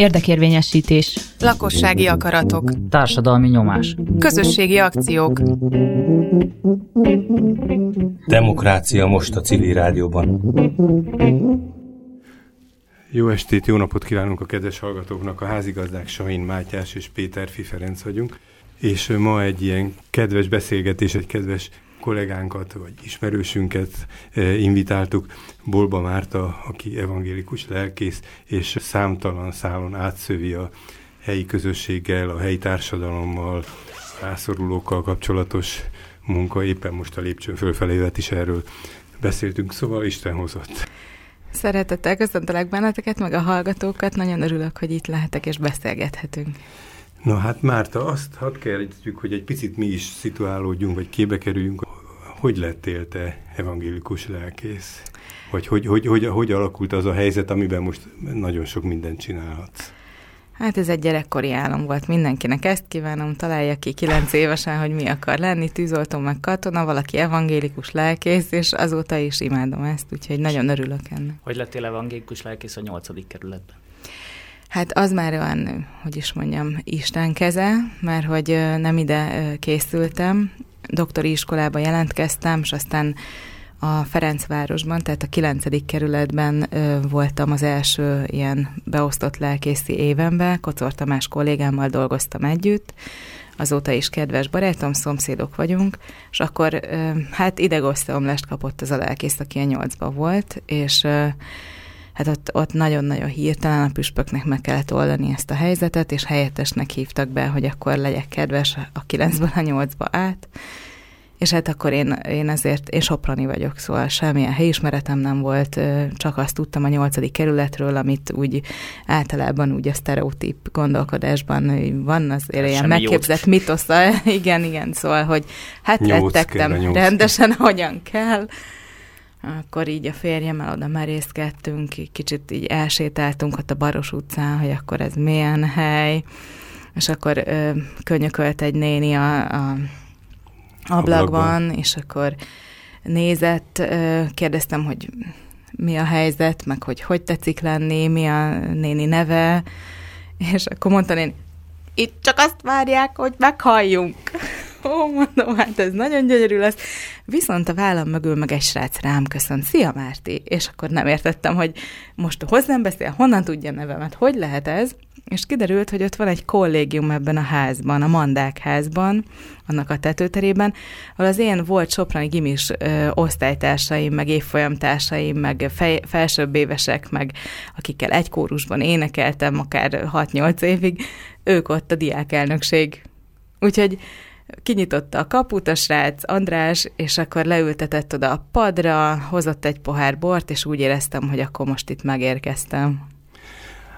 Érdekérvényesítés. Lakossági akaratok. Társadalmi nyomás. Közösségi akciók. Demokrácia most a civil rádióban. Jó estét, jó napot kívánunk a kedves hallgatóknak. A házigazdák Sahin Mátyás és Péter Fiferenc vagyunk. És ma egy ilyen kedves beszélgetés, egy kedves kollégánkat, vagy ismerősünket eh, invitáltuk, Bolba Márta, aki evangélikus lelkész, és számtalan szálon átszövi a helyi közösséggel, a helyi társadalommal, rászorulókkal kapcsolatos munka. Éppen most a lépcsőn fölfelé is erről beszéltünk, szóval Isten hozott. Szeretettel köszöntelek benneteket, meg a hallgatókat. Nagyon örülök, hogy itt lehetek és beszélgethetünk. Na hát Márta, azt hadd kérdezzük, hogy egy picit mi is szituálódjunk, vagy képbe kerüljünk. Hogy lettél te evangélikus lelkész? Vagy hogy, hogy, hogy, hogy alakult az a helyzet, amiben most nagyon sok mindent csinálhatsz? Hát ez egy gyerekkori álom volt mindenkinek. Ezt kívánom, találja ki kilenc évesen, hogy mi akar lenni, tűzoltó meg katona, valaki evangélikus lelkész, és azóta is imádom ezt, úgyhogy nagyon örülök ennek. Hogy lettél evangélikus lelkész a nyolcadik kerületben? Hát az már olyan, hogy is mondjam, Isten keze, mert hogy nem ide készültem, doktori iskolába jelentkeztem, és aztán a Ferencvárosban, tehát a 9. kerületben voltam az első ilyen beosztott lelkészi évemben, Kocor Tamás kollégámmal dolgoztam együtt, azóta is kedves barátom, szomszédok vagyunk, és akkor ö, hát idegoszteomlást kapott az a lelkész, aki a nyolcba volt, és hát ott, ott nagyon-nagyon hirtelen a püspöknek meg kellett oldani ezt a helyzetet, és helyettesnek hívtak be, hogy akkor legyek kedves a 9-ből a 8-ba át, és hát akkor én, én ezért, én soprani vagyok, szóval semmilyen helyismeretem nem volt, csak azt tudtam a nyolcadik kerületről, amit úgy általában úgy a sztereotíp gondolkodásban van, az ilyen megképzett mitosza, igen, igen, szóval, hogy hát rettegtem rendesen, hogyan kell, akkor így a férjemmel oda merészkedtünk, kicsit így elsétáltunk ott a Baros utcán, hogy akkor ez milyen hely, és akkor ö, könyökölt egy néni a, a ablakban, ablakban, és akkor nézett, kérdeztem, hogy mi a helyzet, meg hogy hogy tetszik lenni, mi a néni neve, és akkor mondta én, itt csak azt várják, hogy meghalljunk. Ó, mondom, hát ez nagyon gyönyörű lesz. Viszont a vállam mögül meg egy srác rám köszönt. Szia, Márti! És akkor nem értettem, hogy most hozzám beszél, honnan tudja nevemet, hogy lehet ez? És kiderült, hogy ott van egy kollégium ebben a házban, a Mandák házban, annak a tetőterében, ahol az én volt soprani gimis ö, osztálytársaim, meg évfolyamtársaim, meg fej, felsőbb évesek, meg akikkel egy kórusban énekeltem akár 6-8 évig, ők ott a diákelnökség. Úgyhogy kinyitotta a kaput a srác, András, és akkor leültetett oda a padra, hozott egy pohár bort, és úgy éreztem, hogy akkor most itt megérkeztem.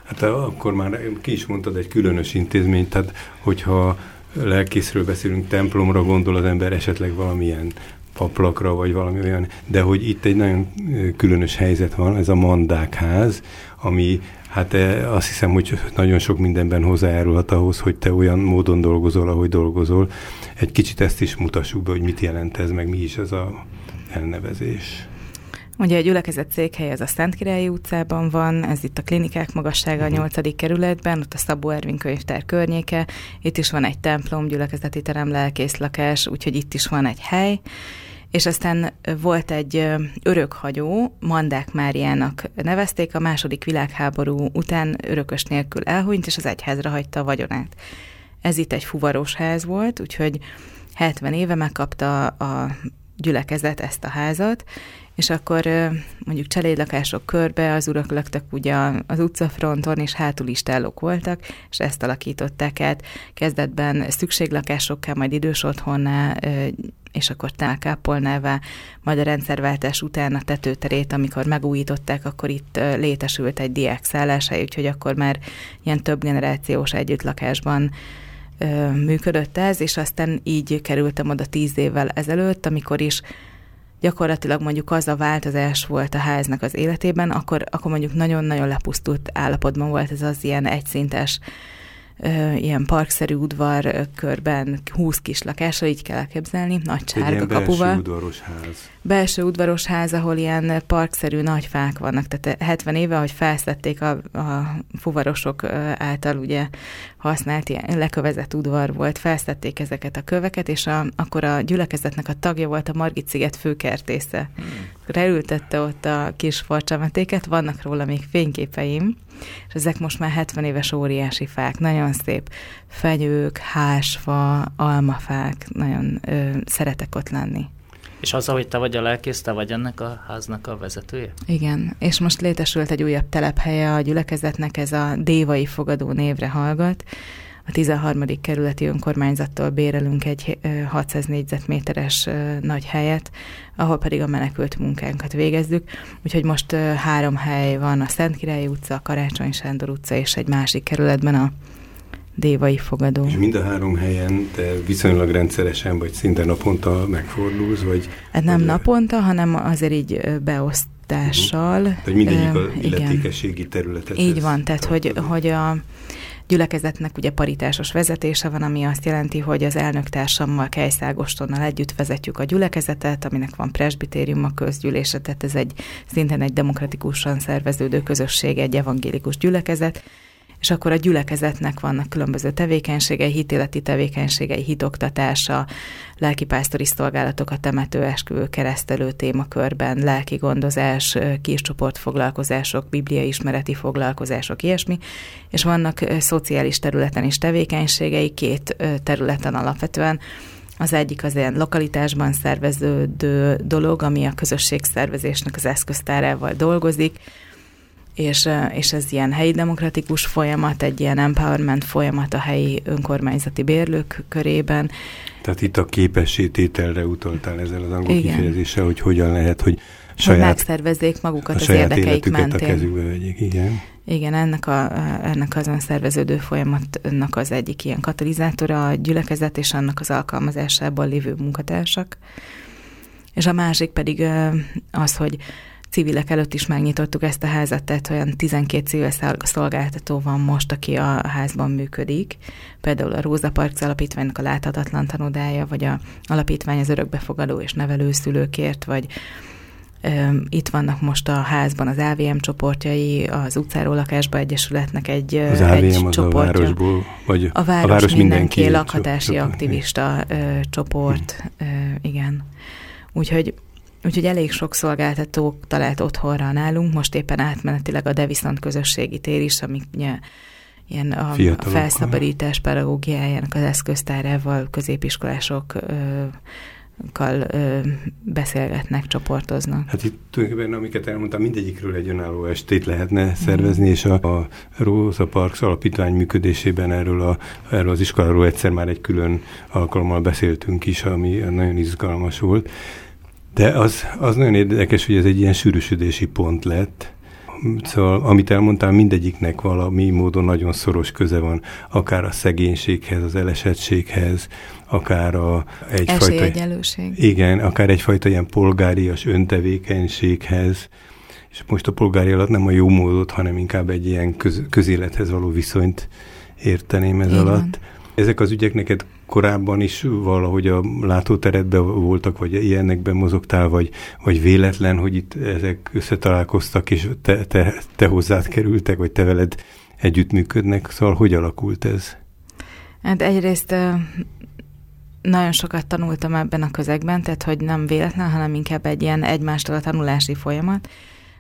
Hát akkor már ki is mondtad egy különös intézmény, tehát hogyha lelkészről beszélünk, templomra gondol az ember esetleg valamilyen paplakra, vagy valami olyan, de hogy itt egy nagyon különös helyzet van, ez a mandákház, ami hát azt hiszem, hogy nagyon sok mindenben hozzájárulhat ahhoz, hogy te olyan módon dolgozol, ahogy dolgozol. Egy kicsit ezt is mutassuk be, hogy mit jelent ez, meg mi is ez a elnevezés. Ugye a gyülekezet székhely az a Szentkirályi utcában van, ez itt a klinikák magassága a 8. Mhm. kerületben, ott a Szabó Ervin könyvtár környéke, itt is van egy templom, gyülekezeti terem, lelkész lakás, úgyhogy itt is van egy hely, és aztán volt egy örökhagyó, Mandák Máriának nevezték, a második világháború után örökös nélkül elhunyt, és az egyházra hagyta a vagyonát. Ez itt egy fuvaros ház volt, úgyhogy 70 éve megkapta a gyülekezet ezt a házat, és akkor mondjuk cselédlakások körbe az urak laktak ugye az utcafronton, és hátul is tálok voltak, és ezt alakították át. Kezdetben szükséglakásokká, majd idős otthonná, és akkor tálkápolnává, majd a rendszerváltás után a tetőterét, amikor megújították, akkor itt létesült egy diákszálláshely, úgyhogy akkor már ilyen több generációs együttlakásban működött ez, és aztán így kerültem oda tíz évvel ezelőtt, amikor is gyakorlatilag mondjuk az a változás volt a háznak az életében, akkor, akkor mondjuk nagyon-nagyon lepusztult állapotban volt ez az ilyen egyszintes ilyen parkszerű udvar körben 20 kis lakással, így kell elképzelni, nagy sárga kapuval. udvaros ház. Belső udvaros ház, ahol ilyen parkszerű nagy fák vannak, tehát 70 éve, hogy felszették a, a fuvarosok által ugye használt ilyen lekövezett udvar volt, felszették ezeket a köveket, és a, akkor a gyülekezetnek a tagja volt a Margit sziget főkertésze. Hmm. Reültette ott a kis farcsametéket, vannak róla még fényképeim, és ezek most már 70 éves óriási fák, nagyon szép fenyők, hásfa, almafák, nagyon ö, szeretek ott lenni. És az, hogy te vagy a lelkész, te vagy ennek a háznak a vezetője? Igen, és most létesült egy újabb telephelye a gyülekezetnek, ez a Dévai Fogadó névre hallgat. A 13. kerületi önkormányzattól bérelünk egy 600 négyzetméteres nagy helyet, ahol pedig a menekült munkánkat végezzük. Úgyhogy most három hely van, a Szentkirályi utca, a Karácsony Sándor utca és egy másik kerületben a dévai fogadó. És mind a három helyen te viszonylag rendszeresen, vagy szinte naponta megfordulsz, vagy... Hát nem vagy naponta, hanem azért így beosztással. Uh-huh. Hogy mindegyik a illetékességi területet. Így van, tehát hogy, hogy a gyülekezetnek ugye paritásos vezetése van, ami azt jelenti, hogy az elnöktársammal, Kejszágostonnal együtt vezetjük a gyülekezetet, aminek van presbitérium, a közgyűlése, tehát ez egy szintén egy demokratikusan szerveződő közösség, egy evangélikus gyülekezet, és akkor a gyülekezetnek vannak különböző tevékenységei, hitéleti tevékenységei, hitoktatása, lelkipásztori szolgálatok a temetőesküvő keresztelő témakörben, lelki gondozás, kis csoportfoglalkozások, bibliai ismereti foglalkozások, ilyesmi, és vannak szociális területen is tevékenységei, két területen alapvetően, az egyik az ilyen lokalitásban szerveződő dolog, ami a közösségszervezésnek az eszköztárával dolgozik, és, és ez ilyen helyi demokratikus folyamat, egy ilyen empowerment folyamat a helyi önkormányzati bérlők körében. Tehát itt a képességtételre utaltál ezzel az angol kifejezéssel, hogy hogyan lehet, hogy saját, hogy megszervezzék magukat az érdekeik mentén. a kezükbe vegyék, igen. Igen, ennek, a, ennek az önszerveződő folyamatnak az egyik ilyen katalizátora a gyülekezet és annak az alkalmazásában lévő munkatársak. És a másik pedig az, hogy civilek előtt is megnyitottuk ezt a házat, tehát olyan 12 civil szolgáltató van most, aki a házban működik. Például a Róza Park Alapítványnak a láthatatlan tanodája, vagy a alapítvány az örökbefogadó és nevelőszülőkért, vagy itt vannak most a házban az AVM csoportjai, az utcáról lakásba egyesületnek egy, az AVM egy az csoportja. a városból, vagy a város, a város mindenki, mindenki lakhatási csoport. aktivista ö, csoport, ö, igen. Úgyhogy Úgyhogy elég sok szolgáltató talált otthonra nálunk, most éppen átmenetileg a Deviszont közösségi tér is, ami ilyen a, a felszabadítás pedagógiájának az eszköztárával középiskolások ö, kal ö, beszélgetnek, csoportoznak. Hát itt tulajdonképpen, amiket elmondtam, mindegyikről egy önálló estét lehetne szervezni, mm. és a, a Rosa Parks alapítvány működésében erről, a, erről az iskoláról egyszer már egy külön alkalommal beszéltünk is, ami nagyon izgalmas volt. De az, az nagyon érdekes, hogy ez egy ilyen sűrűsödési pont lett. Szóval, amit elmondtál, mindegyiknek valami módon nagyon szoros köze van, akár a szegénységhez, az elesettséghez, akár a egyfajta... Esélyegyelőség. Igen, akár egyfajta ilyen polgárias öntevékenységhez, és most a polgári alatt nem a jó módot, hanem inkább egy ilyen köz, közélethez való viszonyt érteném ez Igen. alatt. Ezek az ügyek neked korábban is valahogy a látóteredben voltak, vagy ilyenekben mozogtál, vagy, vagy véletlen, hogy itt ezek összetalálkoztak, és te, te, te hozzád kerültek, vagy te veled együttműködnek, szóval hogy alakult ez? Hát egyrészt nagyon sokat tanultam ebben a közegben, tehát hogy nem véletlen, hanem inkább egy ilyen egymástól a tanulási folyamat.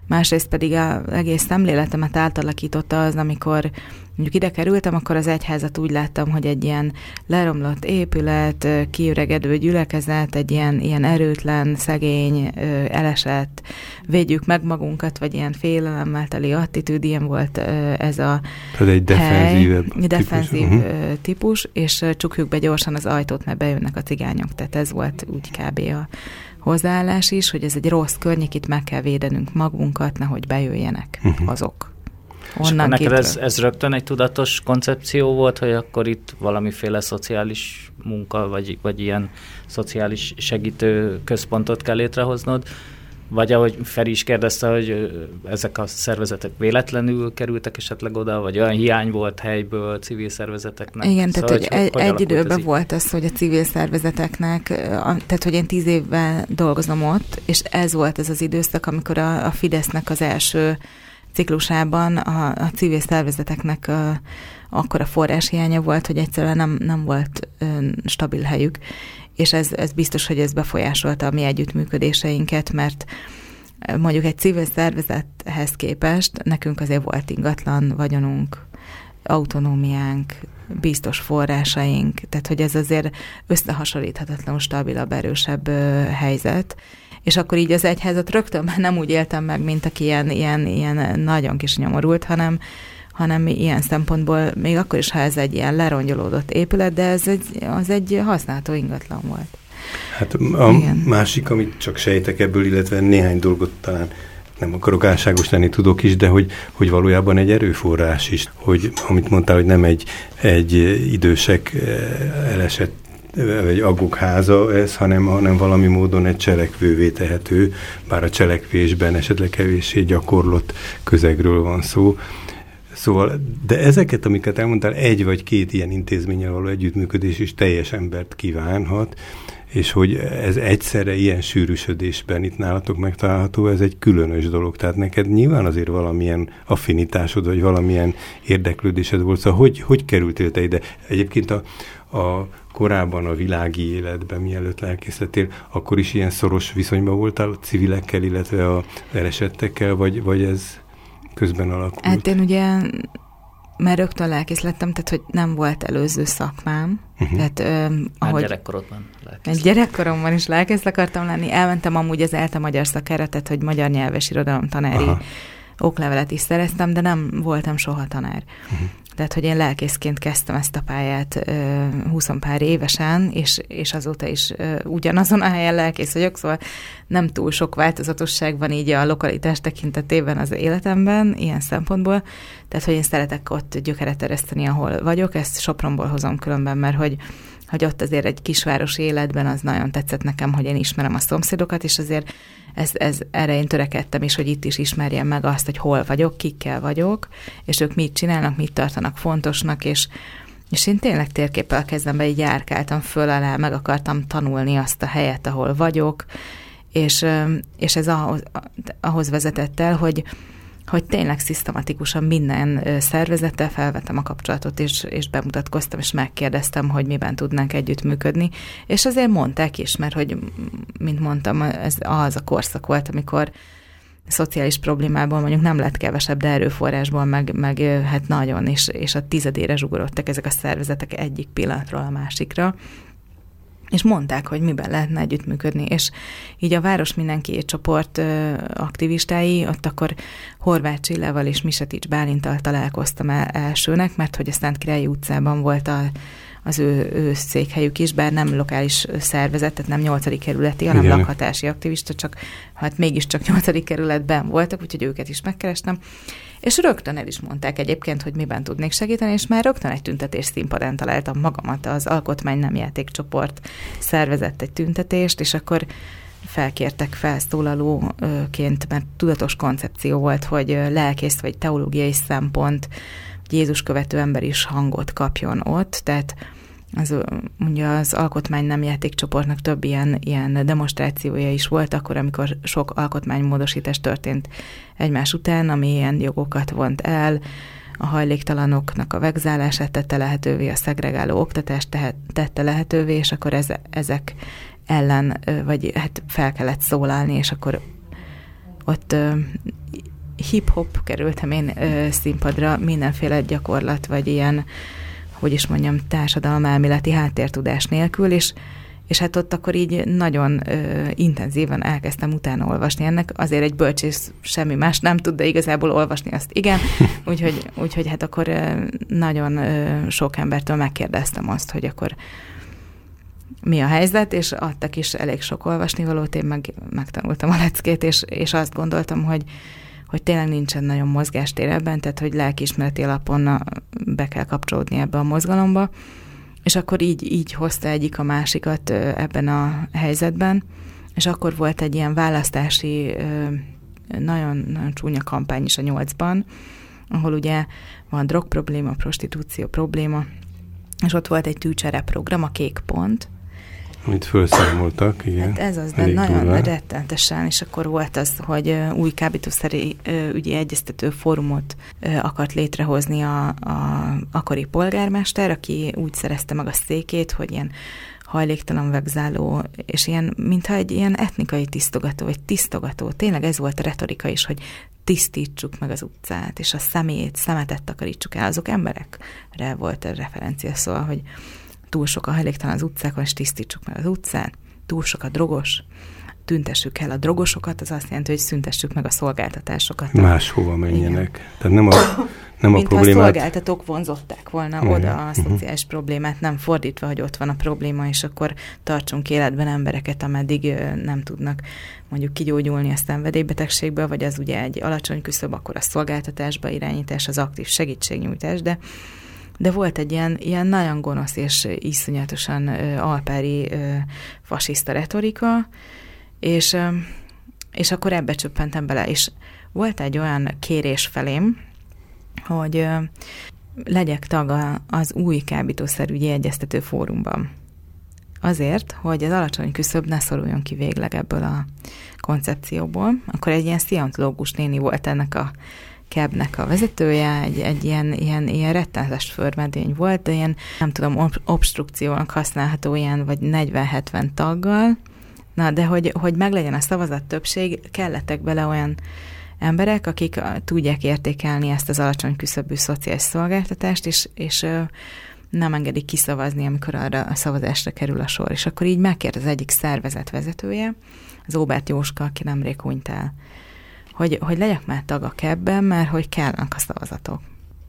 Másrészt pedig az egész szemléletemet átalakította az, amikor mondjuk ide kerültem, akkor az egyházat úgy láttam, hogy egy ilyen leromlott épület, kiüregedő gyülekezet, egy ilyen, ilyen erőtlen, szegény, elesett, védjük meg magunkat, vagy ilyen félelemmel teli attitűd, ilyen volt ez a Tehát egy defenzív típus. defenzív uh-huh. típus, és csukjuk be gyorsan az ajtót, mert bejönnek a cigányok. Tehát ez volt úgy kb. a hozzáállás is, hogy ez egy rossz környék, itt meg kell védenünk magunkat, nehogy bejöjjenek uh-huh. azok. Onnan neked ez, ez rögtön egy tudatos koncepció volt, hogy akkor itt valamiféle szociális munka, vagy, vagy ilyen szociális segítő központot kell létrehoznod, vagy ahogy Feri is kérdezte, hogy ezek a szervezetek véletlenül kerültek esetleg oda, vagy olyan hiány volt helyből civil szervezeteknek? Igen, szóval, tehát hogy, hogy, egy, egy időben ez volt az, hogy a civil szervezeteknek, tehát hogy én tíz évvel dolgozom ott, és ez volt ez az időszak, amikor a, a Fidesznek az első ciklusában a, a civil szervezeteknek a, akkor a forráshiánya volt, hogy egyszerűen nem, nem volt stabil helyük, és ez, ez biztos, hogy ez befolyásolta a mi együttműködéseinket, mert mondjuk egy civil szervezethez képest nekünk azért volt ingatlan vagyonunk, autonómiánk, biztos forrásaink, tehát hogy ez azért összehasonlíthatatlanul stabilabb, erősebb helyzet, és akkor így az egyházat rögtön nem úgy éltem meg, mint aki ilyen, ilyen, ilyen nagyon kis nyomorult, hanem, hanem ilyen szempontból, még akkor is, ha ez egy ilyen lerongyolódott épület, de ez egy, az egy használható ingatlan volt. Hát a Igen. másik, amit csak sejtek ebből, illetve néhány dolgot talán nem akarok álságos lenni, tudok is, de hogy, hogy valójában egy erőforrás is, hogy amit mondtál, hogy nem egy, egy idősek eh, elesett vagy agok háza ez, hanem, hanem valami módon egy cselekvővé tehető, bár a cselekvésben esetleg kevéssé gyakorlott közegről van szó. Szóval, de ezeket, amiket elmondtál, egy vagy két ilyen intézménnyel való együttműködés is teljes embert kívánhat, és hogy ez egyszerre ilyen sűrűsödésben itt nálatok megtalálható, ez egy különös dolog. Tehát neked nyilván azért valamilyen affinitásod, vagy valamilyen érdeklődésed volt. Szóval hogy, hogy kerültél te ide? Egyébként a, a korábban a világi életben, mielőtt lelkészletél, akkor is ilyen szoros viszonyban voltál a civilekkel, illetve a elesettekkel, vagy, vagy ez közben alakult? Hát én ugye mert rögtön lelkész lettem, tehát hogy nem volt előző szakmám. Uh-huh. Tehát, ö, ahogy, gyerekkorodban lelkész. Gyerekkoromban is lelkész akartam lenni. Elmentem amúgy az ELTE magyar szakára, tehát hogy magyar nyelves irodalom tanári Aha. oklevelet is szereztem, de nem voltam soha tanár. Uh-huh. Tehát, hogy én lelkészként kezdtem ezt a pályát uh, 20 pár évesen, és, és azóta is uh, ugyanazon a helyen lelkész vagyok, szóval nem túl sok változatosság van így a lokalitás tekintetében az életemben, ilyen szempontból. Tehát, hogy én szeretek ott gyökeret ereszteni, ahol vagyok, ezt Sopronból hozom különben, mert hogy hogy ott azért egy kisvárosi életben az nagyon tetszett nekem, hogy én ismerem a szomszédokat, és azért ez, ez, erre én törekedtem is, hogy itt is ismerjem meg azt, hogy hol vagyok, kikkel vagyok, és ők mit csinálnak, mit tartanak fontosnak, és, és én tényleg térképpel kezdem be, így járkáltam föl alá, meg akartam tanulni azt a helyet, ahol vagyok, és, és ez ahhoz, ahhoz vezetett el, hogy, hogy tényleg szisztematikusan minden szervezettel felvettem a kapcsolatot, és, és bemutatkoztam, és megkérdeztem, hogy miben tudnánk együttműködni. És azért mondták is, mert hogy, mint mondtam, ez az a korszak volt, amikor szociális problémából mondjuk nem lett kevesebb, de erőforrásból meg, meg hát nagyon, és, és a tizedére zsugorodtak ezek a szervezetek egyik pillanatról a másikra és mondták, hogy miben lehetne együttműködni, és így a Város Mindenki csoport aktivistái, ott akkor Horváth Csillával és Misetics Bálintal találkoztam el elsőnek, mert hogy a Szent Királyi utcában volt a, az ő, ő székhelyük is, bár nem lokális szervezet, tehát nem nyolcadik kerületi, hanem Igen. lakhatási aktivista, csak hát mégiscsak nyolcadik kerületben voltak, úgyhogy őket is megkerestem. És rögtön el is mondták egyébként, hogy miben tudnék segíteni, és már rögtön egy tüntetés színpadán találtam magamat. Az Alkotmány Nem Játékcsoport szervezett egy tüntetést, és akkor felkértek felszólalóként, mert tudatos koncepció volt, hogy lelkész vagy teológiai szempont, Jézus követő ember is hangot kapjon ott, tehát az, ugye az alkotmány nem játékcsoportnak több ilyen, ilyen demonstrációja is volt, akkor, amikor sok alkotmánymódosítás történt egymás után, ami ilyen jogokat vont el, a hajléktalanoknak a vegzálását tette lehetővé, a szegregáló oktatást tehet, tette lehetővé, és akkor ez, ezek ellen, vagy hát fel kellett szólalni, és akkor ott hip-hop kerültem én színpadra, mindenféle gyakorlat, vagy ilyen hogy is mondjam, társadalmelméleti háttértudás nélkül, és, és hát ott akkor így nagyon ö, intenzíven elkezdtem utána olvasni ennek. Azért egy bölcsész semmi más nem tud, de igazából olvasni azt igen. Úgyhogy, úgyhogy hát akkor ö, nagyon ö, sok embertől megkérdeztem azt, hogy akkor mi a helyzet, és adtak is elég sok olvasnivalót, én meg megtanultam a leckét, és, és azt gondoltam, hogy hogy tényleg nincsen nagyon mozgástér ebben, tehát hogy lelkiismereti alapon be kell kapcsolódni ebbe a mozgalomba, és akkor így, így hozta egyik a másikat ebben a helyzetben, és akkor volt egy ilyen választási nagyon, nagyon csúnya kampány is a nyolcban, ahol ugye van drog probléma, prostitúció probléma, és ott volt egy tűcsere program, a Kék Pont, amit felszámoltak, igen. Hát ez az, de nagyon durván. rettentesen, és akkor volt az, hogy új kábítószeri ügyi egyeztető fórumot akart létrehozni a, a akkori polgármester, aki úgy szerezte meg a székét, hogy ilyen hajléktalan vegzáló, és ilyen, mintha egy ilyen etnikai tisztogató, vagy tisztogató. Tényleg ez volt a retorika is, hogy tisztítsuk meg az utcát, és a szemét, szemetet takarítsuk el. Azok emberekre volt a referencia, szóval, hogy túl sok a hajléktalan az utcákon, és tisztítsuk meg az utcát, túl sok a drogos, tüntessük el a drogosokat, az azt jelenti, hogy szüntessük meg a szolgáltatásokat. Máshova menjenek. Igen. Tehát nem a, nem Mint a problémát... a szolgáltatók vonzották volna Igen. oda a mhm. szociális uh-huh. problémát, nem fordítva, hogy ott van a probléma, és akkor tartsunk életben embereket, ameddig nem tudnak mondjuk kigyógyulni a szenvedélybetegségből, vagy az ugye egy alacsony küszöb, akkor a szolgáltatásba irányítás, az aktív segítségnyújtás, de de volt egy ilyen, ilyen nagyon gonosz és iszonyatosan ö, fasiszta retorika, és, és akkor ebbe csöppentem bele, és volt egy olyan kérés felém, hogy legyek tag az új kábítószerügyi egyeztető fórumban. Azért, hogy az alacsony küszöb ne szoruljon ki végleg ebből a koncepcióból. Akkor egy ilyen sziantológus néni volt ennek a kebnek a vezetője, egy, egy ilyen, ilyen, ilyen rettenetes förmedény volt, de ilyen, nem tudom, ob- obstrukciónak használható ilyen, vagy 40-70 taggal, na, de hogy, hogy meglegyen a szavazat többség, kellettek bele olyan emberek, akik tudják értékelni ezt az alacsony küszöbű szociális szolgáltatást, és, és nem engedik kiszavazni, amikor arra a szavazásra kerül a sor. És akkor így megkérdez az egyik szervezet vezetője, az Óbert Jóska, aki nemrég hunyt el hogy, hogy legyek már tag a kebben, mert hogy kellnek a szavazatok.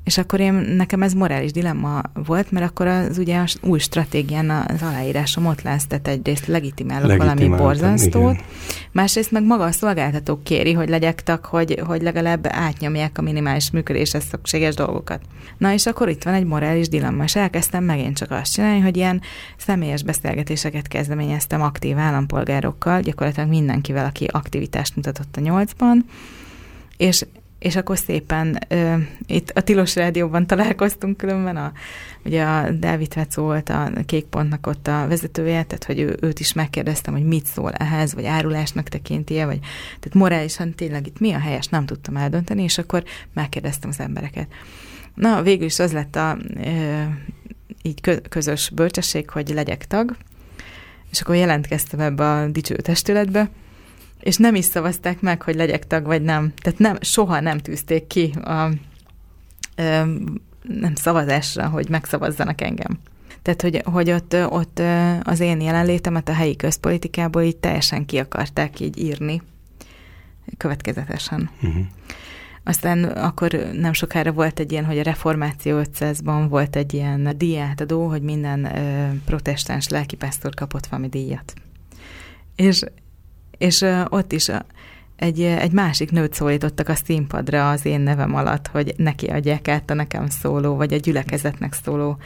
És akkor én, nekem ez morális dilemma volt, mert akkor az ugye az új stratégián az aláírásom ott lesz, tehát egyrészt legitimálok valami borzasztót, igen. másrészt meg maga a szolgáltató kéri, hogy legyek tag, hogy, hogy legalább átnyomják a minimális működéshez szükséges dolgokat. Na és akkor itt van egy morális dilemma, és elkezdtem megint csak azt csinálni, hogy ilyen személyes beszélgetéseket kezdeményeztem aktív állampolgárokkal, gyakorlatilag mindenkivel, aki aktivitást mutatott a nyolcban, és és akkor szépen ö, itt a Tilos Rádióban találkoztunk különben, a, ugye a Dávid Vecó volt a Kékpontnak ott a vezetője, tehát hogy ő, őt is megkérdeztem, hogy mit szól ehhez, vagy árulásnak tekinti vagy tehát morálisan tényleg itt mi a helyes, nem tudtam eldönteni, és akkor megkérdeztem az embereket. Na, végül is az lett a ö, így közös bölcsesség, hogy legyek tag, és akkor jelentkeztem ebbe a dicső testületbe, és nem is szavazták meg, hogy legyek tag, vagy nem. Tehát nem, soha nem tűzték ki a ö, nem szavazásra, hogy megszavazzanak engem. Tehát, hogy, hogy ott, ott az én jelenlétemet a helyi közpolitikából így teljesen ki akarták így írni, következetesen. Uh-huh. Aztán akkor nem sokára volt egy ilyen, hogy a Reformáció 500-ban volt egy ilyen díjátadó, hogy minden ö, protestáns lelkipásztor kapott valami díjat. És és ott is egy, egy másik nőt szólítottak a színpadra az én nevem alatt, hogy neki adják át a nekem szóló, vagy a gyülekezetnek szóló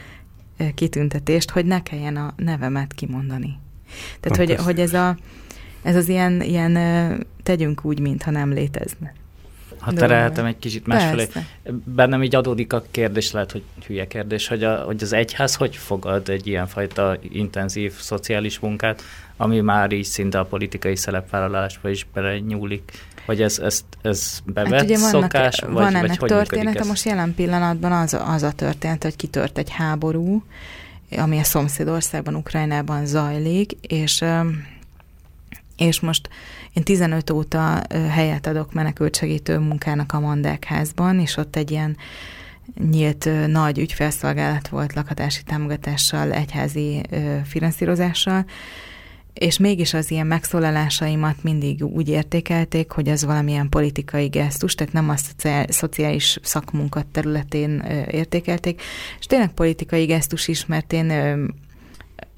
kitüntetést, hogy ne kelljen a nevemet kimondani. Tehát, hogy, hogy ez, a, ez az ilyen, ilyen tegyünk úgy, mintha nem létezne. Ha terelhetem egy kicsit másfelé. Bennem így adódik a kérdés, lehet, hogy hülye kérdés, hogy, a, hogy az egyház hogy fogad egy ilyenfajta intenzív szociális munkát, ami már így szinte a politikai szerepvállalásba is belenyúlik. Vagy ez, ez, ez bevett hát ugye vannak, szokás? Vagy, van ennek vagy hogy története, most jelen pillanatban az, az a történet, hogy kitört egy háború, ami a szomszédországban, Ukrajnában zajlik, és és most én 15 óta helyet adok menekültsegítő munkának a Mandákházban, és ott egy ilyen nyílt nagy ügyfelszolgálat volt lakhatási támogatással, egyházi finanszírozással, és mégis az ilyen megszólalásaimat mindig úgy értékelték, hogy ez valamilyen politikai gesztus, tehát nem a szociális szakmunkat területén értékelték, és tényleg politikai gesztus is, mert én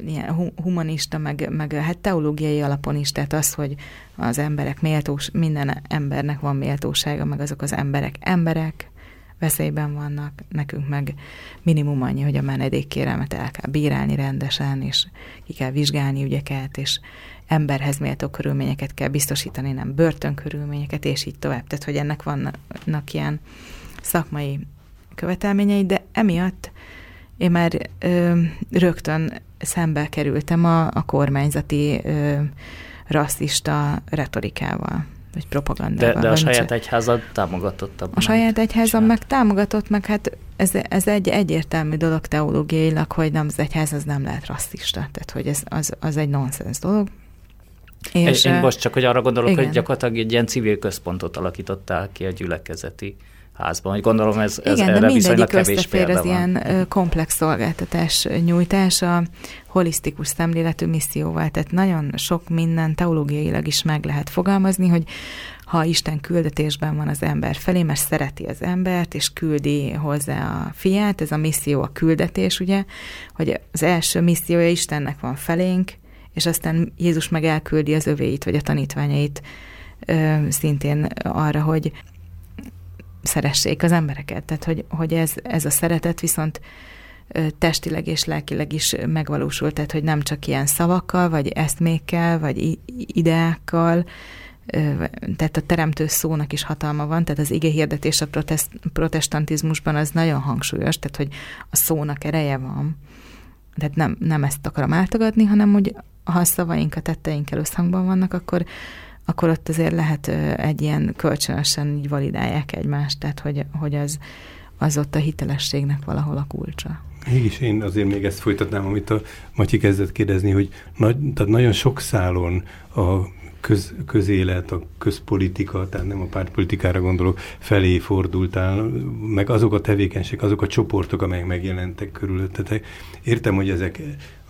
ilyen humanista, meg, meg hát teológiai alapon is, tehát az, hogy az emberek méltós, minden embernek van méltósága, meg azok az emberek emberek, veszélyben vannak, nekünk meg minimum annyi, hogy a menedékkérelmet el kell bírálni rendesen, és ki kell vizsgálni ügyeket, és emberhez méltó körülményeket kell biztosítani, nem börtönkörülményeket, és így tovább. Tehát, hogy ennek vannak ilyen szakmai követelményei, de emiatt én már ö, rögtön szembe kerültem a, a kormányzati ö, rasszista retorikával vagy propagandával. De, de a saját egyházad támogatott A saját egyházam meg támogatott, meg hát ez, ez egy egyértelmű dolog teológiailag, hogy nem, az egyház az nem lehet rasszista, tehát hogy ez az, az egy nonsens dolog. És, én most csak, hogy arra gondolok, igen. hogy gyakorlatilag egy ilyen civil központot alakítottál ki a gyülekezeti házban. Hogy gondolom ez, ez Igen, de mindegyik összefér az van. ilyen komplex szolgáltatás nyújtása, holisztikus szemléletű misszióval, tehát nagyon sok minden teológiailag is meg lehet fogalmazni, hogy ha Isten küldetésben van az ember felé, mert szereti az embert, és küldi hozzá a fiát, ez a misszió a küldetés, ugye, hogy az első missziója Istennek van felénk, és aztán Jézus meg elküldi az övéit, vagy a tanítványait szintén arra, hogy szeressék az embereket. Tehát, hogy, hogy ez, ez a szeretet viszont testileg és lelkileg is megvalósul, tehát, hogy nem csak ilyen szavakkal, vagy eszmékkel, vagy ideákkal, tehát a teremtő szónak is hatalma van, tehát az ige hirdetés a protest, protestantizmusban az nagyon hangsúlyos, tehát hogy a szónak ereje van. Tehát nem, nem ezt akarom áltagadni, hanem hogy ha a szavaink a tetteinkkel összhangban vannak, akkor, akkor ott azért lehet egy ilyen kölcsönösen így validálják egymást, tehát hogy, hogy az, az ott a hitelességnek valahol a kulcsa. Mégis én azért még ezt folytatnám, amit a Matyi kezdett kérdezni, hogy nagy, tehát nagyon sok szálon a köz, közélet, a közpolitika, tehát nem a pártpolitikára gondolok, felé fordultál, meg azok a tevékenységek, azok a csoportok, amelyek megjelentek körülöttetek. Értem, hogy ezek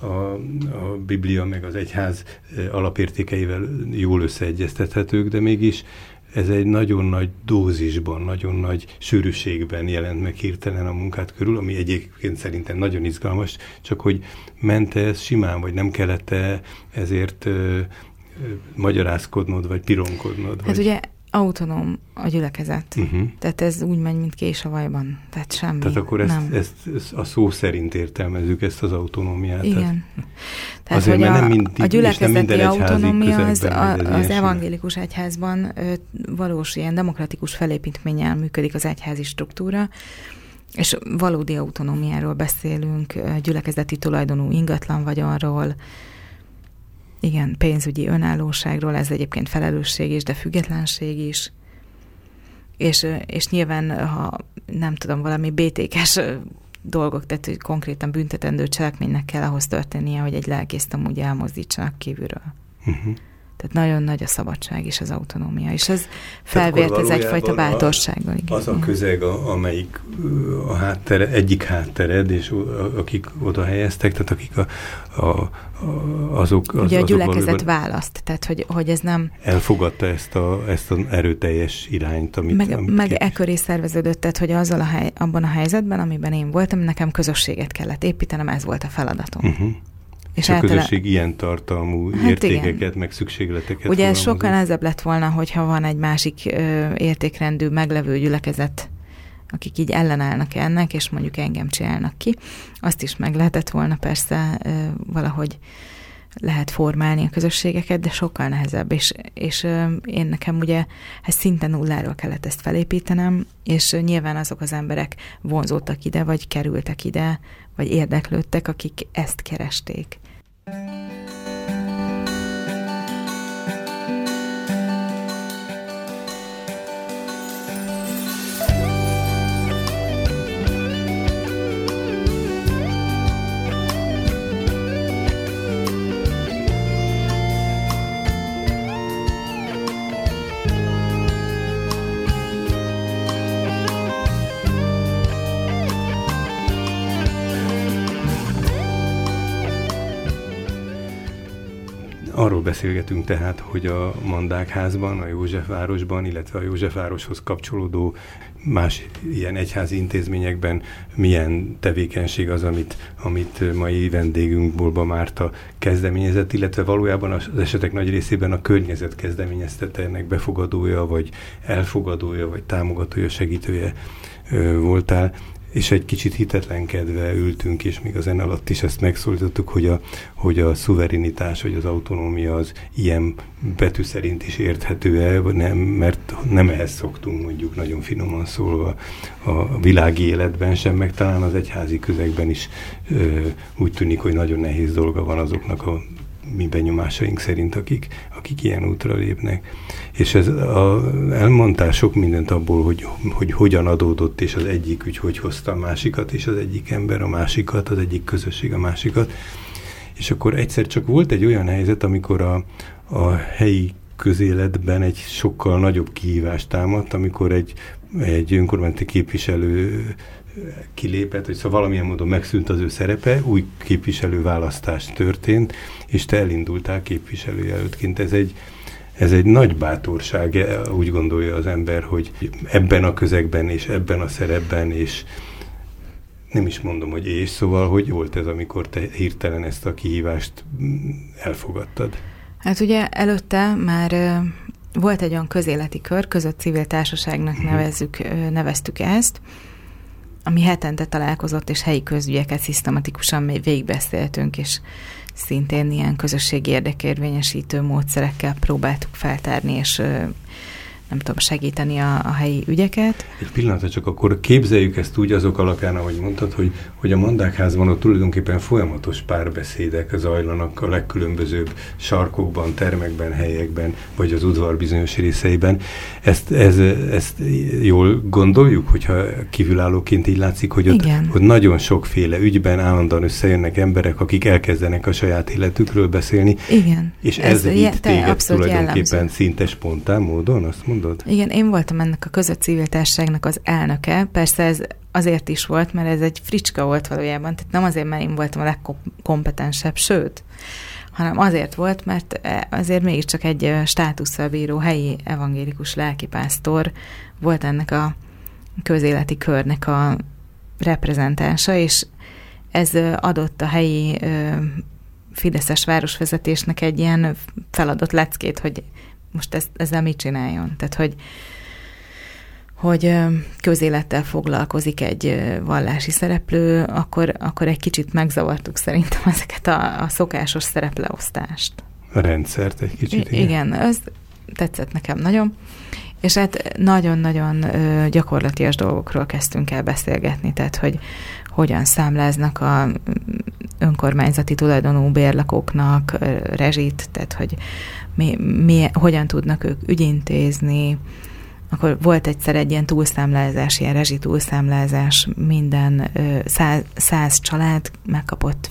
a, a Biblia meg az egyház alapértékeivel jól összeegyeztethetők, de mégis ez egy nagyon nagy dózisban, nagyon nagy sűrűségben jelent meg hirtelen a munkát körül, ami egyébként szerintem nagyon izgalmas, csak hogy ment ez simán, vagy nem kellett ezért magyarázkodnod, vagy pironkodnod? Hát vagy... ugye autonóm a gyülekezet. Uh-huh. Tehát ez úgy megy, mint kés a vajban. Tehát semmi. Tehát akkor ezt, nem. Ezt, ezt a szó szerint értelmezzük, ezt az autonómiát. Igen. Tehát, azért, mert a, nem mindig, a gyülekezeti autonómia az, a, az evangélikus egyházban ö, valós ilyen demokratikus felépítménnyel működik az egyházi struktúra, és valódi autonómiáról beszélünk, gyülekezeti tulajdonú ingatlan vagyonról, igen, pénzügyi önállóságról, ez egyébként felelősség is, de függetlenség is. És, és nyilván, ha nem tudom, valami bétékes dolgok, tehát hogy konkrétan büntetendő cselekménynek kell ahhoz történnie, hogy egy lelkészt amúgy elmozdítsanak kívülről. Uh-huh. Tehát nagyon nagy a szabadság és az autonómia, és ez felvért ez egyfajta bátorsággal. Igen. Az a közeg, a, amelyik a háttere, egyik háttered, és akik oda helyeztek, tehát akik a, a, azok... Az, Ugye a gyülekezet választ, tehát hogy, hogy ez nem... Elfogadta ezt, a, ezt az erőteljes irányt, amit... Meg, amit meg e köré szerveződött, tehát hogy azzal a hely, abban a helyzetben, amiben én voltam, nekem közösséget kellett építenem, ez volt a feladatom. Uh-huh. És a általán... közösség ilyen tartalmú hát értékeket, igen. meg szükségleteket Ugye ez sokkal nehezebb lett volna, hogyha van egy másik ö, értékrendű, meglevő gyülekezet, akik így ellenállnak ennek, és mondjuk engem csinálnak ki. Azt is meg lehetett volna persze ö, valahogy lehet formálni a közösségeket, de sokkal nehezebb, és, és én nekem ugye hát szinte nulláról kellett ezt felépítenem, és nyilván azok az emberek vonzódtak ide, vagy kerültek ide, vagy érdeklődtek, akik ezt keresték. Arról beszélgetünk tehát, hogy a Mandákházban, a Józsefvárosban, illetve a Józsefvároshoz kapcsolódó más ilyen egyházi intézményekben milyen tevékenység az, amit, amit mai vendégünk Bolba Márta kezdeményezett, illetve valójában az esetek nagy részében a környezet kezdeményeztette ennek befogadója, vagy elfogadója, vagy támogatója, segítője voltál. És egy kicsit hitetlenkedve ültünk, és még a zene alatt is ezt megszólítottuk, hogy a, hogy a szuverenitás, vagy az autonómia az ilyen betű szerint is érthető-e, nem, mert nem ehhez szoktunk mondjuk nagyon finoman szólva. A világi életben sem, meg talán az egyházi közegben is ö, úgy tűnik, hogy nagyon nehéz dolga van azoknak a mi benyomásaink szerint, akik, akik ilyen útra lépnek. És ez a, elmondtál sok mindent abból, hogy, hogy hogyan adódott, és az egyik ügy hogy hozta a másikat, és az egyik ember a másikat, az egyik közösség a másikat. És akkor egyszer csak volt egy olyan helyzet, amikor a, a helyi közéletben egy sokkal nagyobb kihívást támadt, amikor egy, egy önkormányzati képviselő kilépett, hogy szóval valamilyen módon megszűnt az ő szerepe, új képviselőválasztás történt, és te elindultál képviselőjelöltként. Ez egy, ez egy nagy bátorság, úgy gondolja az ember, hogy ebben a közegben és ebben a szerepben, és nem is mondom, hogy és, szóval hogy volt ez, amikor te hirtelen ezt a kihívást elfogadtad? Hát ugye előtte már volt egy olyan közéleti kör, között civil társaságnak mhm. nevezzük, neveztük ezt, ami hetente találkozott, és helyi közügyeket szisztematikusan még végigbeszéltünk, és szintén ilyen közösségi érdekérvényesítő módszerekkel próbáltuk feltárni, és nem tudom, segíteni a, a helyi ügyeket. Egy pillanatra csak akkor képzeljük ezt úgy azok alapján, ahogy mondtad, hogy, hogy a mandákházban ott tulajdonképpen folyamatos párbeszédek zajlanak a legkülönbözőbb sarkokban, termekben, helyekben, vagy az udvar bizonyos részeiben. Ezt, ez, ezt jól gondoljuk, hogyha kívülállóként így látszik, hogy ott, ott nagyon sokféle ügyben állandóan összejönnek emberek, akik elkezdenek a saját életükről beszélni. Igen. És ez, ez vitt téged tulajdonképpen jellemző. szinte spontán módon, azt mondod? Mondod? Igen, én voltam ennek a között civil társaságnak az elnöke. Persze ez azért is volt, mert ez egy fricska volt valójában. Tehát nem azért, mert én voltam a legkompetensebb, sőt, hanem azért volt, mert azért mégiscsak egy státusszal bíró helyi evangélikus lelkipásztor volt ennek a közéleti körnek a reprezentánsa, és ez adott a helyi Fideszes városvezetésnek egy ilyen feladott leckét, hogy most ezt, ezzel mit csináljon? Tehát, hogy, hogy közélettel foglalkozik egy vallási szereplő, akkor, akkor egy kicsit megzavartuk szerintem ezeket a, a szokásos szerepleosztást. A rendszert egy kicsit. I- igen, ez tetszett nekem nagyon. És hát nagyon-nagyon gyakorlatias dolgokról kezdtünk el beszélgetni, tehát hogy hogyan számláznak a önkormányzati tulajdonú bérlakóknak rezsit, tehát hogy mi, mi, hogyan tudnak ők ügyintézni, akkor volt egyszer egy ilyen túlszámlázás, ilyen rezsi túlszámlázás, minden száz, száz család megkapott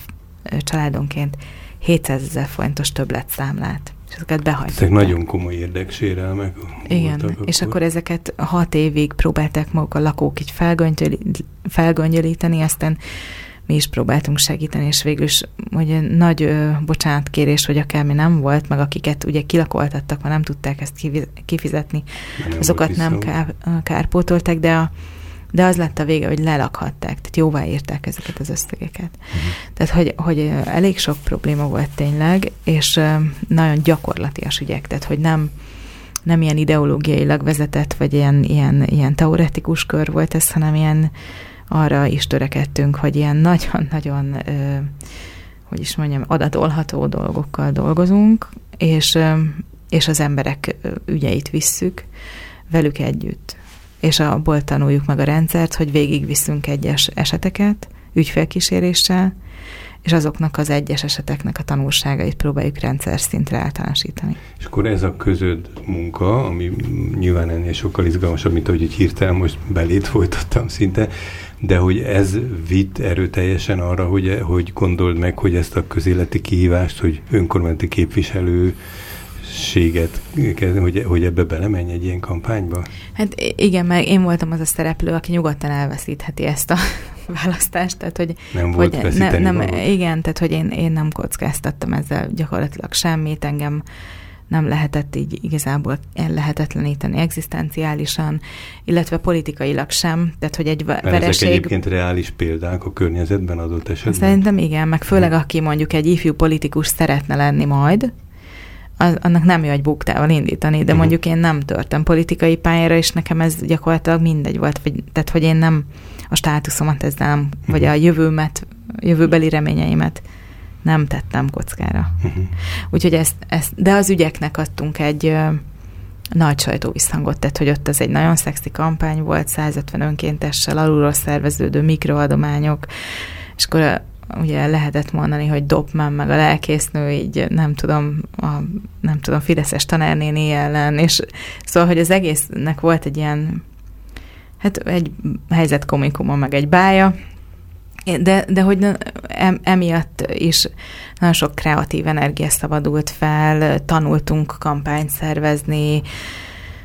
családonként 700 ezer forintos többletszámlát és ezeket behajtották. Ezek nagyon komoly érdeksérelmek. Igen, akkor. és akkor ezeket hat évig próbálták maguk a lakók így felgöngyölíteni, aztán mi is próbáltunk segíteni, és végül is ugye nagy ö, bocsánatkérés, vagy akármi nem volt, meg akiket ugye kilakoltattak, mert nem tudták ezt kifizetni, nem azokat nem kár, kárpótolták, de a, de az lett a vége, hogy lelakhatták, tehát jóvá írták ezeket az összegeket. Uh-huh. Tehát, hogy, hogy elég sok probléma volt tényleg, és nagyon gyakorlatias ügyek, tehát, hogy nem, nem ilyen ideológiailag vezetett, vagy ilyen, ilyen, ilyen teoretikus kör volt ez, hanem ilyen arra is törekedtünk, hogy ilyen nagyon-nagyon, hogy is mondjam, adatolható dolgokkal dolgozunk, és, és az emberek ügyeit visszük velük együtt. És abból tanuljuk meg a rendszert, hogy végigviszünk egyes eseteket ügyfélkíséréssel, és azoknak az egyes eseteknek a tanulságait próbáljuk rendszer szintre általánosítani. És akkor ez a közöd munka, ami nyilván ennél sokkal izgalmasabb, mint ahogy hirtelen most belét folytattam szinte, de hogy ez vitt erőteljesen arra, hogy, hogy gondold meg, hogy ezt a közéleti kihívást, hogy önkormányzati képviselő séget, hogy, hogy ebbe belemenj egy ilyen kampányba? Hát igen, mert én voltam az a szereplő, aki nyugodtan elveszítheti ezt a választást, tehát hogy... Nem volt hogy ne, nem, Igen, tehát hogy én, én nem kockáztattam ezzel gyakorlatilag semmit, engem nem lehetett így igazából ellehetetleníteni egzisztenciálisan, illetve politikailag sem, tehát hogy egy Mert vereség... ezek egyébként reális példák a környezetben adott esetben? Szerintem igen, meg főleg aki mondjuk egy ifjú politikus szeretne lenni majd, az, annak nem jó egy buktával indítani, de uh-huh. mondjuk én nem törtem politikai pályára, és nekem ez gyakorlatilag mindegy volt, vagy, tehát hogy én nem a státuszomat ezzel nem, uh-huh. vagy a jövőmet, jövőbeli reményeimet nem tettem kockára. Uh-huh. Úgyhogy ezt, ezt, de az ügyeknek adtunk egy ö, nagy sajtóvisszhangot, tehát hogy ott ez egy nagyon szexi kampány volt, 150 önkéntessel, alulról szerveződő mikroadományok, és akkor ugye lehetett mondani, hogy Dopman meg a lelkésznő, így nem tudom, a, nem tudom, Fideszes tanárnéni ellen, és szóval, hogy az egésznek volt egy ilyen, hát egy helyzet komikuma, meg egy bája, de, de hogy emiatt is nagyon sok kreatív energia szabadult fel, tanultunk kampányt szervezni,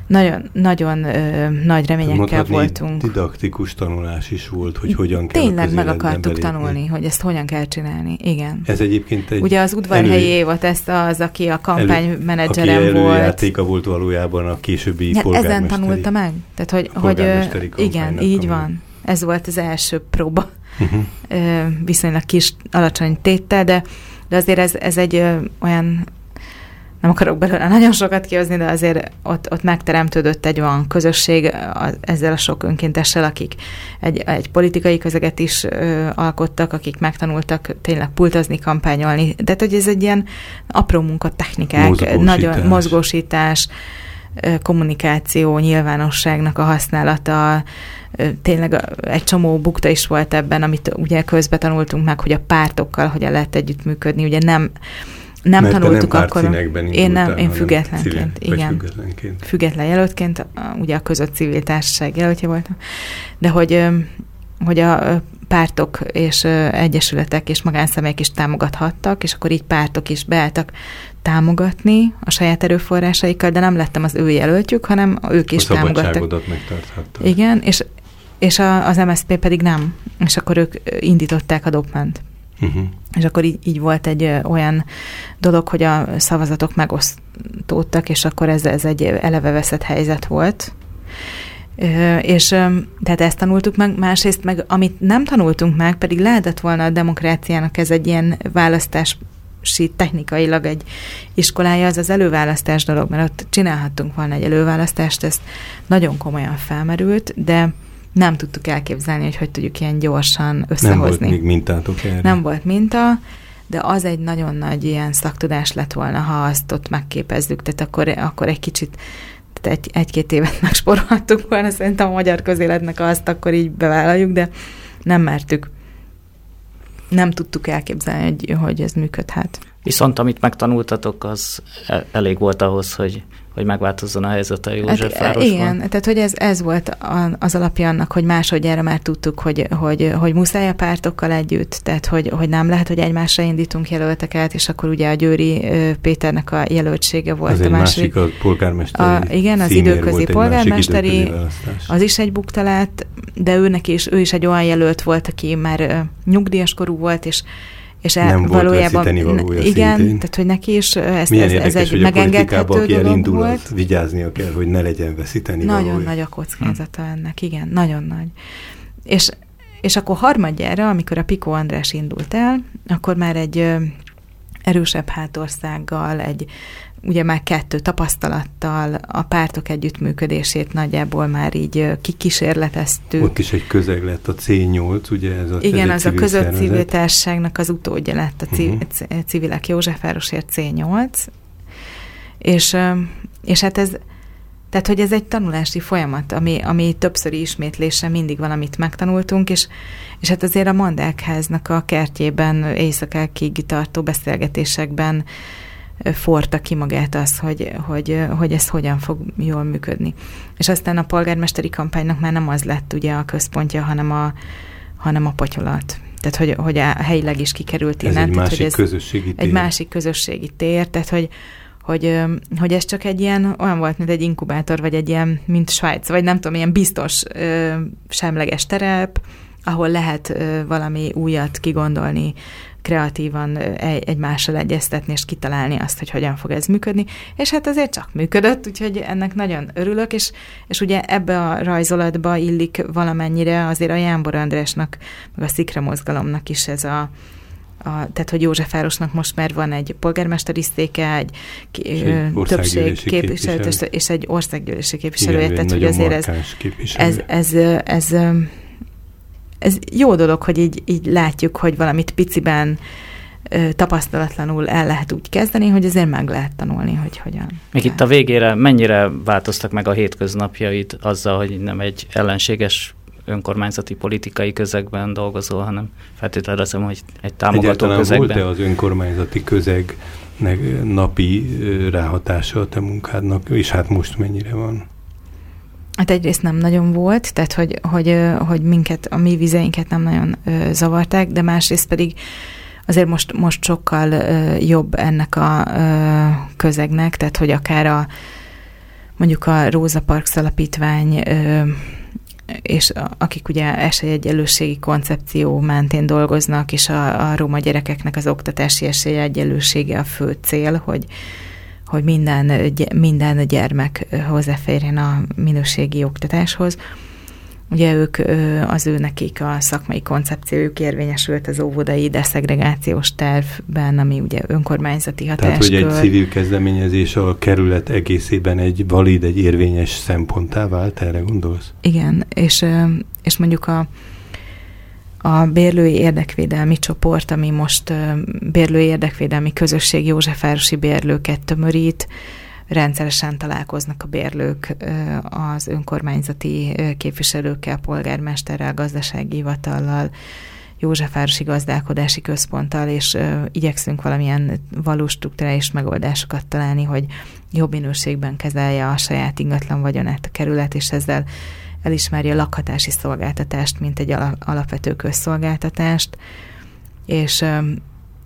nagyon, nagyon ö, nagy reményekkel Mondhatni, voltunk. didaktikus tanulás is volt, hogy hogyan kell Tényleg meg akartuk belépni. tanulni, hogy ezt hogyan kell csinálni. Igen. Ez egyébként egy Ugye az udvarhelyi elő, Éva ezt az, aki a kampánymenedzserem aki volt. játéka volt valójában a későbbi ja, polgármesteri. Ezen tanulta meg? Tehát, hogy, hogy igen, így van. Ez volt az első próba. Uh-huh. Viszonylag kis, alacsony téttel, de, de azért ez, ez egy olyan nem akarok belőle nagyon sokat kihozni, de azért ott, ott megteremtődött egy olyan közösség ezzel a sok önkéntessel, akik egy, egy politikai közeget is ö, alkottak, akik megtanultak tényleg pultozni, kampányolni. Tehát, hogy ez egy ilyen apró munkatechnikák, mozgósítás. nagyon mozgósítás, kommunikáció, nyilvánosságnak a használata, tényleg egy csomó bukta is volt ebben, amit ugye közben tanultunk meg, hogy a pártokkal hogyan lehet együttműködni, ugye nem nem Mert tanultuk nem akkor. Én nem, én függetlenként, civil, igen. Függetlenként. Független jelöltként, ugye a között civil társaság jelöltje voltam, de hogy, hogy a pártok és egyesületek és magánszemélyek is támogathattak, és akkor így pártok is beálltak támogatni a saját erőforrásaikkal, de nem lettem az ő jelöltjük, hanem ők is a támogattak. megtarthattak. Igen, és, és a, az MSZP pedig nem. És akkor ők indították a dopment. Uh-huh. És akkor így, így volt egy olyan dolog, hogy a szavazatok megosztódtak, és akkor ez, ez egy eleve veszett helyzet volt. És tehát ezt tanultuk meg, másrészt meg, amit nem tanultunk meg, pedig lehetett volna a demokráciának ez egy ilyen választás technikailag egy iskolája, az az előválasztás dolog, mert ott csinálhattunk volna egy előválasztást, ez nagyon komolyan felmerült, de nem tudtuk elképzelni, hogy hogy tudjuk ilyen gyorsan összehozni. Nem volt még mintátok erre. Nem volt minta, de az egy nagyon nagy ilyen szaktudás lett volna, ha azt ott megképezzük, tehát akkor, akkor egy kicsit tehát egy, egy-két évet megsporolhattuk volna, szerintem a magyar közéletnek azt akkor így bevállaljuk, de nem mertük. Nem tudtuk elképzelni, hogy, hogy ez működhet. Viszont amit megtanultatok, az e- elég volt ahhoz, hogy hogy megváltozzon a helyzet a József hát, Igen, tehát hogy ez, ez volt az alapja annak, hogy másodjára már tudtuk, hogy, hogy, hogy muszáj a pártokkal együtt, tehát hogy, hogy nem lehet, hogy egymásra indítunk jelölteket, és akkor ugye a Győri Péternek a jelöltsége volt az a második. másik a polgármesteri a, Igen, az időközi polgármesteri, időközi az is egy buktalát, de őnek is, ő is egy olyan jelölt volt, aki már nyugdíjas korú volt, és és el, nem valójában igen, szintén. tehát hogy neki is ez, Milyen ez, érdekes, ez egy hogy megengedhető aki dolog elindul, volt. vigyáznia kell, hogy ne legyen veszíteni Nagyon valója. nagy a kockázata hm. ennek, igen, nagyon nagy. És, és akkor harmadjára, amikor a Piko András indult el, akkor már egy erősebb hátországgal, egy ugye már kettő tapasztalattal a pártok együttműködését nagyjából már így kikísérleteztük. Ott is egy közeg lett a C8, ugye ez a Igen, ez az a között szervezet. civil társaságnak az utódja lett a uh-huh. civilek Józsefvárosért C8, és, és hát ez, tehát, hogy ez egy tanulási folyamat, ami, ami többszöri ismétlése mindig valamit megtanultunk, és, és hát azért a Mandákháznak a kertjében éjszakákig tartó beszélgetésekben forta ki magát az, hogy, hogy, hogy ez hogyan fog jól működni. És aztán a polgármesteri kampánynak már nem az lett ugye a központja, hanem a, hanem a potyolat. Tehát, hogy, hogy a helyileg is kikerült innen. Ez egy tehát, másik hogy ez közösségi tér. Egy másik közösségi tér, tehát, hogy, hogy, hogy ez csak egy ilyen, olyan volt, mint egy inkubátor, vagy egy ilyen, mint Svájc, vagy nem tudom, ilyen biztos, semleges terep, ahol lehet valami újat kigondolni, kreatívan egymással egyeztetni, és kitalálni azt, hogy hogyan fog ez működni. És hát azért csak működött, úgyhogy ennek nagyon örülök, és, és ugye ebbe a rajzolatba illik valamennyire azért a Jánbor Andrásnak, meg a Szikra mozgalomnak is ez a a, tehát hogy Józsefvárosnak most már van egy polgármesteri széke, egy, egy többség képviselő, képviselő, és egy országgyűlési képviselője, Igen, tehát hogy azért ez, ez, ez, ez, ez, ez jó dolog, hogy így, így látjuk, hogy valamit piciben tapasztalatlanul el lehet úgy kezdeni, hogy azért meg lehet tanulni, hogy hogyan. Még itt a végére mennyire változtak meg a hétköznapjait azzal, hogy nem egy ellenséges önkormányzati politikai közegben dolgozol, hanem feltételezem, hogy egy támogató Egyáltalán közegben. volt-e az önkormányzati közeg napi ráhatása a te munkádnak, és hát most mennyire van? Hát egyrészt nem nagyon volt, tehát hogy, hogy, hogy minket, a mi vizeinket nem nagyon zavarták, de másrészt pedig azért most, most sokkal jobb ennek a közegnek, tehát hogy akár a mondjuk a Róza Parks alapítvány és akik ugye esélyegyelőségi koncepció mentén dolgoznak, és a, a roma gyerekeknek az oktatási esélyegyelősége a fő cél, hogy, hogy minden, minden gyermek hozzáférjen a minőségi oktatáshoz. Ugye ők, az ő nekik a szakmai koncepciójuk érvényesült az óvodai deszegregációs tervben, ami ugye önkormányzati hatáskör. Tehát, hogy egy civil kezdeményezés a kerület egészében egy valid, egy érvényes szemponttá vált, erre gondolsz? Igen, és, és mondjuk a, a bérlői érdekvédelmi csoport, ami most bérlői érdekvédelmi közösség Józsefvárosi bérlőket tömörít, rendszeresen találkoznak a bérlők az önkormányzati képviselőkkel, polgármesterrel, gazdasági hivatallal, Józsefvárosi Gazdálkodási Központtal, és igyekszünk valamilyen valós struktúrális megoldásokat találni, hogy jobb minőségben kezelje a saját ingatlan vagyonát a kerület, és ezzel elismeri a lakhatási szolgáltatást, mint egy alapvető közszolgáltatást, és,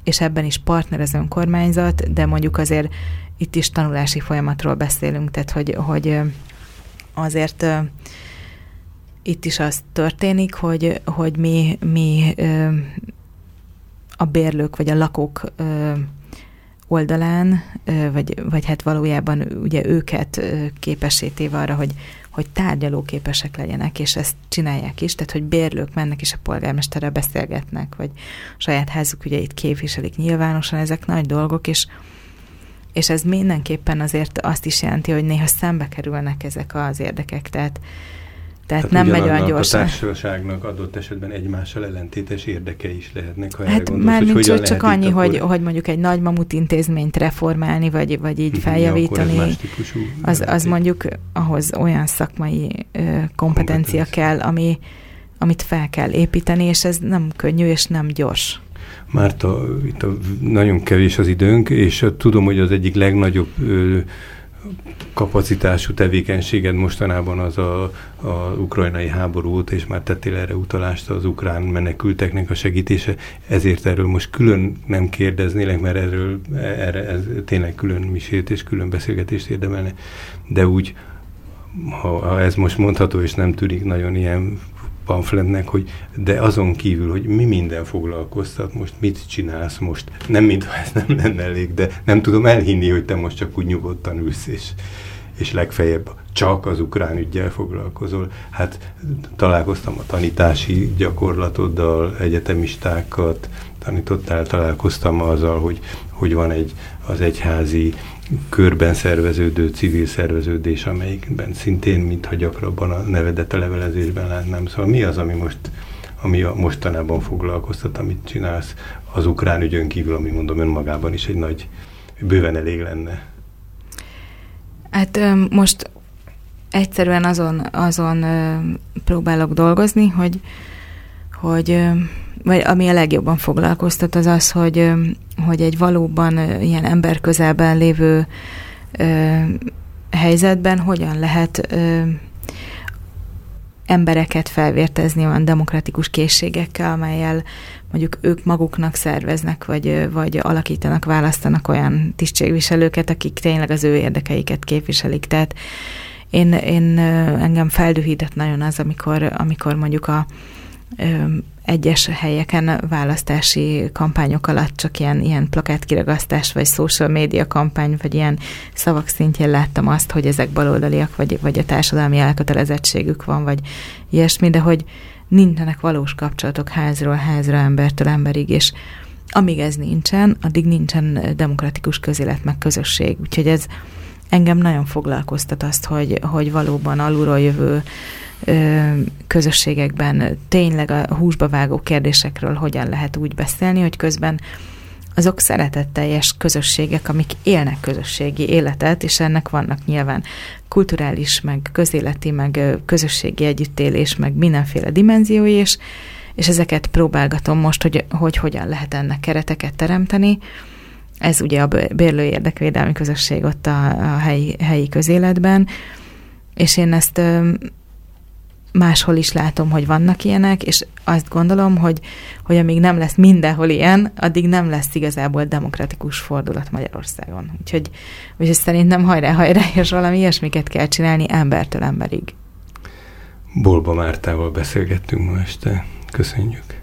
és ebben is partner az önkormányzat, de mondjuk azért itt is tanulási folyamatról beszélünk, tehát hogy, hogy azért itt is az történik, hogy, hogy mi, mi a bérlők vagy a lakók oldalán, vagy, vagy hát valójában ugye őket képessé téve arra, hogy, hogy tárgyalóképesek legyenek, és ezt csinálják is, tehát hogy bérlők mennek és a polgármesterrel beszélgetnek, vagy saját házuk ügyeit képviselik nyilvánosan, ezek nagy dolgok, és és ez mindenképpen azért azt is jelenti, hogy néha szembe kerülnek ezek az érdekek, tehát tehát, tehát nem megy olyan gyorsan. A társaságnak adott esetben egymással ellentétes érdekei is lehetnek, ha hát erre gondolsz, már hogy nincs csak, csak annyi, akkor... hogy, hogy mondjuk egy nagy mamut intézményt reformálni, vagy, vagy így feljavítani, ja, az, az mondjuk ahhoz olyan szakmai ö, kompetencia, kompetencia kell, ami, amit fel kell építeni, és ez nem könnyű, és nem gyors. Márta, itt a, nagyon kevés az időnk, és tudom, hogy az egyik legnagyobb ö, kapacitású tevékenységed mostanában az a, a ukrajnai háború és már tettél erre utalást az ukrán menekülteknek a segítése, ezért erről most külön nem kérdeznélek, mert erről erre, ez tényleg külön misét és külön beszélgetést érdemelne, de úgy, ha, ha ez most mondható, és nem tűnik nagyon ilyen pamfletnek, hogy de azon kívül, hogy mi minden foglalkoztat, most mit csinálsz most, nem mintha ez nem lenne elég, de nem tudom elhinni, hogy te most csak úgy nyugodtan ülsz, és, és legfeljebb csak az ukrán ügyel foglalkozol. Hát találkoztam a tanítási gyakorlatoddal, egyetemistákat tanítottál, találkoztam azzal, hogy, hogy van egy az egyházi körben szerveződő civil szerveződés, amelyikben szintén, mintha gyakrabban a nevedet a levelezésben látnám. Szóval mi az, ami most ami a mostanában foglalkoztat, amit csinálsz az ukrán ügyön kívül, ami mondom önmagában is egy nagy, bőven elég lenne? Hát most egyszerűen azon, azon próbálok dolgozni, hogy, hogy vagy ami a legjobban foglalkoztat, az az, hogy, hogy egy valóban ilyen ember közelben lévő ö, helyzetben hogyan lehet ö, embereket felvértezni olyan demokratikus készségekkel, amelyel mondjuk ők maguknak szerveznek, vagy, vagy alakítanak, választanak olyan tisztségviselőket, akik tényleg az ő érdekeiket képviselik. Tehát én, én engem feldühített nagyon az, amikor, amikor mondjuk a egyes helyeken választási kampányok alatt csak ilyen, ilyen plakátkiragasztás, vagy social media kampány, vagy ilyen szavak szintjén láttam azt, hogy ezek baloldaliak, vagy, vagy a társadalmi elkötelezettségük van, vagy ilyesmi, de hogy nincsenek valós kapcsolatok házról házra, embertől emberig, és, amíg ez nincsen, addig nincsen demokratikus közélet meg közösség. Úgyhogy ez engem nagyon foglalkoztat azt, hogy, hogy valóban alulról jövő közösségekben tényleg a húsba vágó kérdésekről hogyan lehet úgy beszélni, hogy közben azok szeretetteljes közösségek, amik élnek közösségi életet, és ennek vannak nyilván kulturális, meg közéleti, meg közösségi együttélés, meg mindenféle dimenziói, és, és ezeket próbálgatom most, hogy, hogy hogyan lehet ennek kereteket teremteni. Ez ugye a bérlő érdekvédelmi közösség ott a, a helyi, helyi közéletben, és én ezt máshol is látom, hogy vannak ilyenek, és azt gondolom, hogy, hogy amíg nem lesz mindenhol ilyen, addig nem lesz igazából demokratikus fordulat Magyarországon. Úgyhogy, úgyhogy szerintem hajrá, hajrá, és valami ilyesmiket kell csinálni embertől emberig. Bolba Mártával beszélgettünk ma este. Köszönjük.